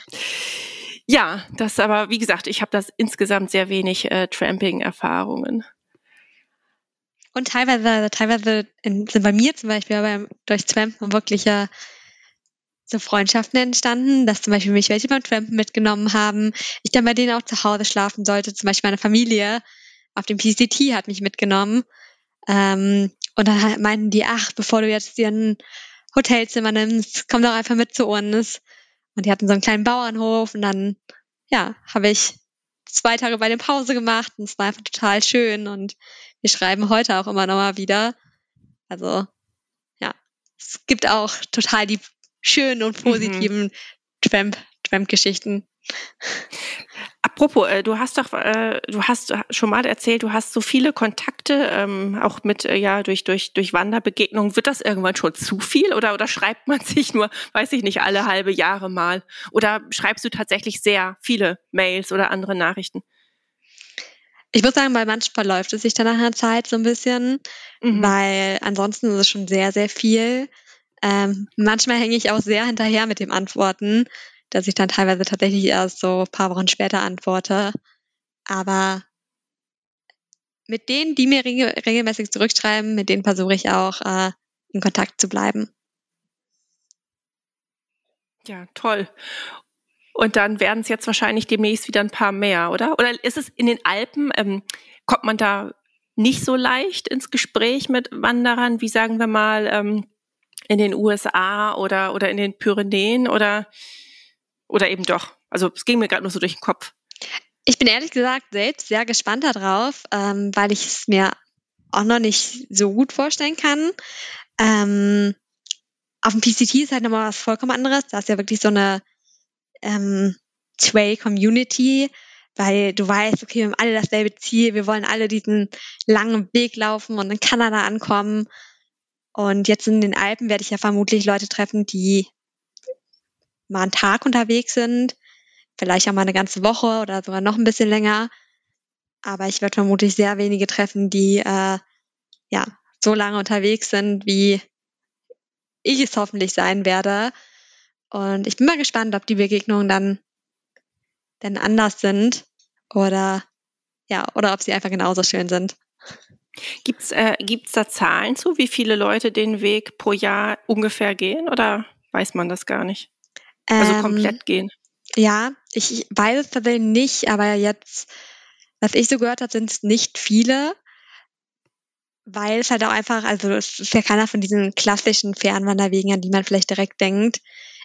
Speaker 1: Ja, das aber, wie gesagt, ich habe das insgesamt sehr wenig äh, Tramping-Erfahrungen.
Speaker 3: Und teilweise, teilweise in, sind bei mir zum Beispiel beim, durch Trampen wirklich ja so Freundschaften entstanden, dass zum Beispiel mich welche beim Trampen mitgenommen haben, ich dann bei denen auch zu Hause schlafen sollte, zum Beispiel meine Familie auf dem PCT hat mich mitgenommen. Ähm, und dann meinten die, ach, bevor du jetzt dir ein Hotelzimmer nimmst, komm doch einfach mit zu uns. Und die hatten so einen kleinen Bauernhof und dann, ja, habe ich zwei Tage bei dem Pause gemacht und es war einfach total schön und wir schreiben heute auch immer noch mal wieder. Also, ja, es gibt auch total die schönen und mhm. positiven mhm. Tramp, Tramp-Geschichten.
Speaker 1: Apropos, äh, du hast doch, äh, du hast schon mal erzählt, du hast so viele Kontakte, ähm, auch mit, äh, ja, durch, durch, durch Wanderbegegnungen. Wird das irgendwann schon zu viel oder, oder schreibt man sich nur, weiß ich nicht, alle halbe Jahre mal? Oder schreibst du tatsächlich sehr viele Mails oder andere Nachrichten?
Speaker 3: Ich würde sagen, bei manchmal läuft es sich dann nach einer Zeit so ein bisschen, mhm. weil ansonsten ist es schon sehr, sehr viel. Ähm, manchmal hänge ich auch sehr hinterher mit dem Antworten dass ich dann teilweise tatsächlich erst so ein paar Wochen später antworte. Aber mit denen, die mir regelmäßig zurückschreiben, mit denen versuche ich auch äh, in Kontakt zu bleiben.
Speaker 1: Ja, toll. Und dann werden es jetzt wahrscheinlich demnächst wieder ein paar mehr, oder? Oder ist es in den Alpen, ähm, kommt man da nicht so leicht ins Gespräch mit Wanderern, wie sagen wir mal ähm, in den USA oder, oder in den Pyrenäen oder, oder eben doch? Also es ging mir gerade nur so durch den Kopf.
Speaker 3: Ich bin ehrlich gesagt selbst sehr gespannt darauf, ähm, weil ich es mir auch noch nicht so gut vorstellen kann. Ähm, auf dem PCT ist halt nochmal was vollkommen anderes. Da ist ja wirklich so eine ähm, Trail-Community, weil du weißt, okay, wir haben alle dasselbe Ziel, wir wollen alle diesen langen Weg laufen und in Kanada ankommen. Und jetzt in den Alpen werde ich ja vermutlich Leute treffen, die mal einen Tag unterwegs sind, vielleicht auch mal eine ganze Woche oder sogar noch ein bisschen länger. Aber ich werde vermutlich sehr wenige treffen, die äh, ja so lange unterwegs sind, wie ich es hoffentlich sein werde. Und ich bin mal gespannt, ob die Begegnungen dann denn anders sind oder ja, oder ob sie einfach genauso schön sind.
Speaker 1: Gibt's äh, gibt's da Zahlen zu, wie viele Leute den Weg pro Jahr ungefähr gehen oder weiß man das gar nicht? Also ähm, komplett gehen.
Speaker 3: Ja, ich weiß es tatsächlich nicht, aber jetzt, was ich so gehört habe, sind es nicht viele, weil es halt auch einfach, also es ist ja keiner von diesen klassischen Fernwanderwegen, an die man vielleicht direkt denkt.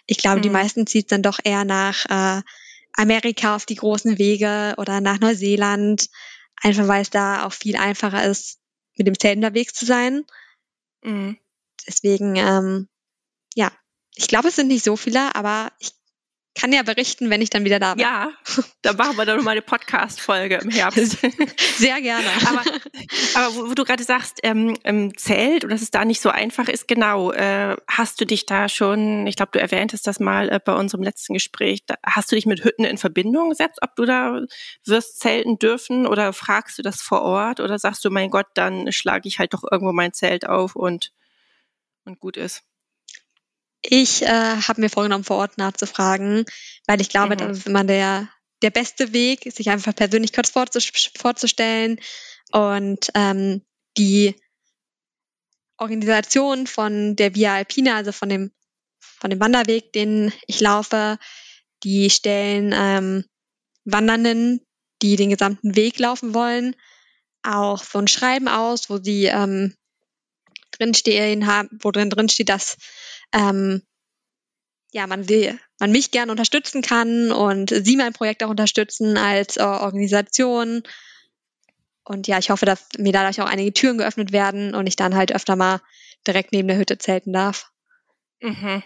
Speaker 3: Ich glaube, mhm. die meisten zieht dann doch eher nach äh, Amerika auf die großen Wege oder nach Neuseeland, einfach weil es da auch viel einfacher ist, mit dem Zelt unterwegs zu sein. Mhm. Deswegen, ähm, ja, ich glaube, es sind nicht so viele, aber ich kann ja berichten, wenn ich dann wieder da bin.
Speaker 1: Ja, da machen wir dann nochmal eine Podcast-Folge im Herbst.
Speaker 3: Sehr gerne.
Speaker 1: Aber, aber wo, wo du gerade sagst, ähm, im Zelt und dass es da nicht so einfach ist, genau, äh, hast du dich da schon, ich glaube, du erwähntest das mal äh, bei unserem letzten Gespräch, da, hast du dich mit Hütten in Verbindung gesetzt, ob du da wirst zelten dürfen oder fragst du das vor Ort oder sagst du, mein Gott, dann schlage ich halt doch irgendwo mein Zelt auf und, und gut ist?
Speaker 3: Ich äh, habe mir vorgenommen, vor Ort nachzufragen, weil ich glaube, mhm. das ist immer der, der beste Weg, sich einfach persönlich kurz vorzustellen und ähm, die Organisation von der Via Alpina, also von dem, von dem Wanderweg, den ich laufe, die stellen ähm, Wandernden, die den gesamten Weg laufen wollen, auch so ein Schreiben aus, wo sie ähm, drinstehen haben, wo drin drin steht, dass ähm, ja, man will, man mich gerne unterstützen kann und sie mein Projekt auch unterstützen als äh, Organisation. Und ja, ich hoffe, dass mir dadurch auch einige Türen geöffnet werden und ich dann halt öfter mal direkt neben der Hütte zelten darf.
Speaker 1: Mhm.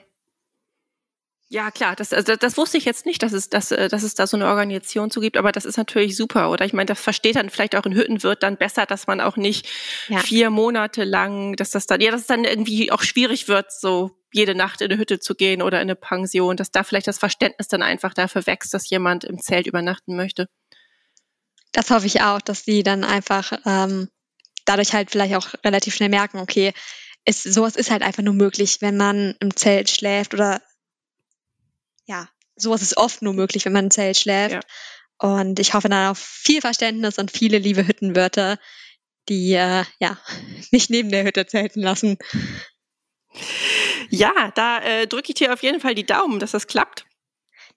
Speaker 1: Ja, klar, das, also das wusste ich jetzt nicht, dass es, dass, äh, dass es da so eine Organisation zu gibt, aber das ist natürlich super, oder? Ich meine, das versteht dann vielleicht auch in Hüttenwirt dann besser, dass man auch nicht ja. vier Monate lang, dass das dann, ja, dass es dann irgendwie auch schwierig wird, so jede Nacht in eine Hütte zu gehen oder in eine Pension, dass da vielleicht das Verständnis dann einfach dafür wächst, dass jemand im Zelt übernachten möchte.
Speaker 3: Das hoffe ich auch, dass die dann einfach ähm, dadurch halt vielleicht auch relativ schnell merken, okay, ist, sowas ist halt einfach nur möglich, wenn man im Zelt schläft oder ja, sowas ist oft nur möglich, wenn man im Zelt schläft. Ja. Und ich hoffe dann auf viel Verständnis und viele liebe Hüttenwörter, die äh, ja nicht neben der Hütte zelten lassen.
Speaker 1: Ja, da äh, drücke ich dir auf jeden Fall die Daumen, dass das klappt.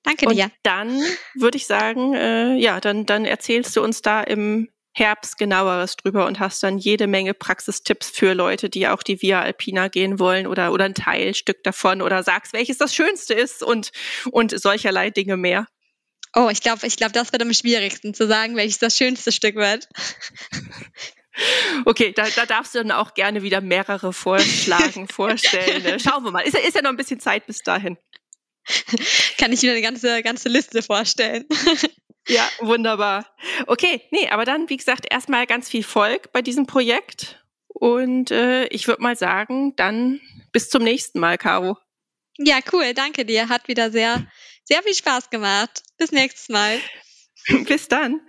Speaker 3: Danke dir.
Speaker 1: Und dann würde ich sagen, äh, ja, dann, dann erzählst du uns da im Herbst genaueres drüber und hast dann jede Menge Praxistipps für Leute, die auch die Via Alpina gehen wollen oder, oder ein Teilstück davon oder sagst, welches das Schönste ist und, und solcherlei Dinge mehr.
Speaker 3: Oh, ich glaube, ich glaube, das wird am schwierigsten zu sagen, welches das schönste Stück wird.
Speaker 1: Okay, da, da darfst du dann auch gerne wieder mehrere vorschlagen, vorstellen. Ne? Schauen wir mal. Ist, ist ja noch ein bisschen Zeit bis dahin.
Speaker 3: Kann ich mir eine ganze, ganze Liste vorstellen.
Speaker 1: Ja, wunderbar. Okay, nee, aber dann, wie gesagt, erstmal ganz viel Volk bei diesem Projekt. Und äh, ich würde mal sagen, dann bis zum nächsten Mal, Caro.
Speaker 3: Ja, cool, danke dir. Hat wieder sehr, sehr viel Spaß gemacht. Bis nächstes Mal.
Speaker 1: Bis dann.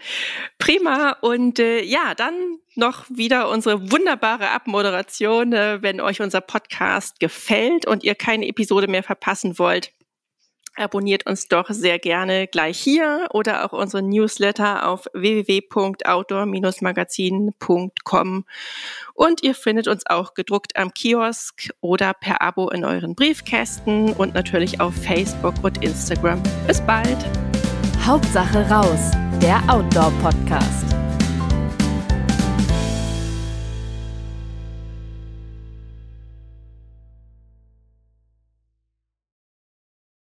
Speaker 1: Prima. Und äh, ja, dann noch wieder unsere wunderbare Abmoderation. Äh, wenn euch unser Podcast gefällt und ihr keine Episode mehr verpassen wollt, abonniert uns doch sehr gerne gleich hier oder auch unsere Newsletter auf www.outdoor-magazin.com. Und ihr findet uns auch gedruckt am Kiosk oder per Abo in euren Briefkästen und natürlich auf Facebook und Instagram. Bis bald!
Speaker 2: Hauptsache raus, der Outdoor-Podcast.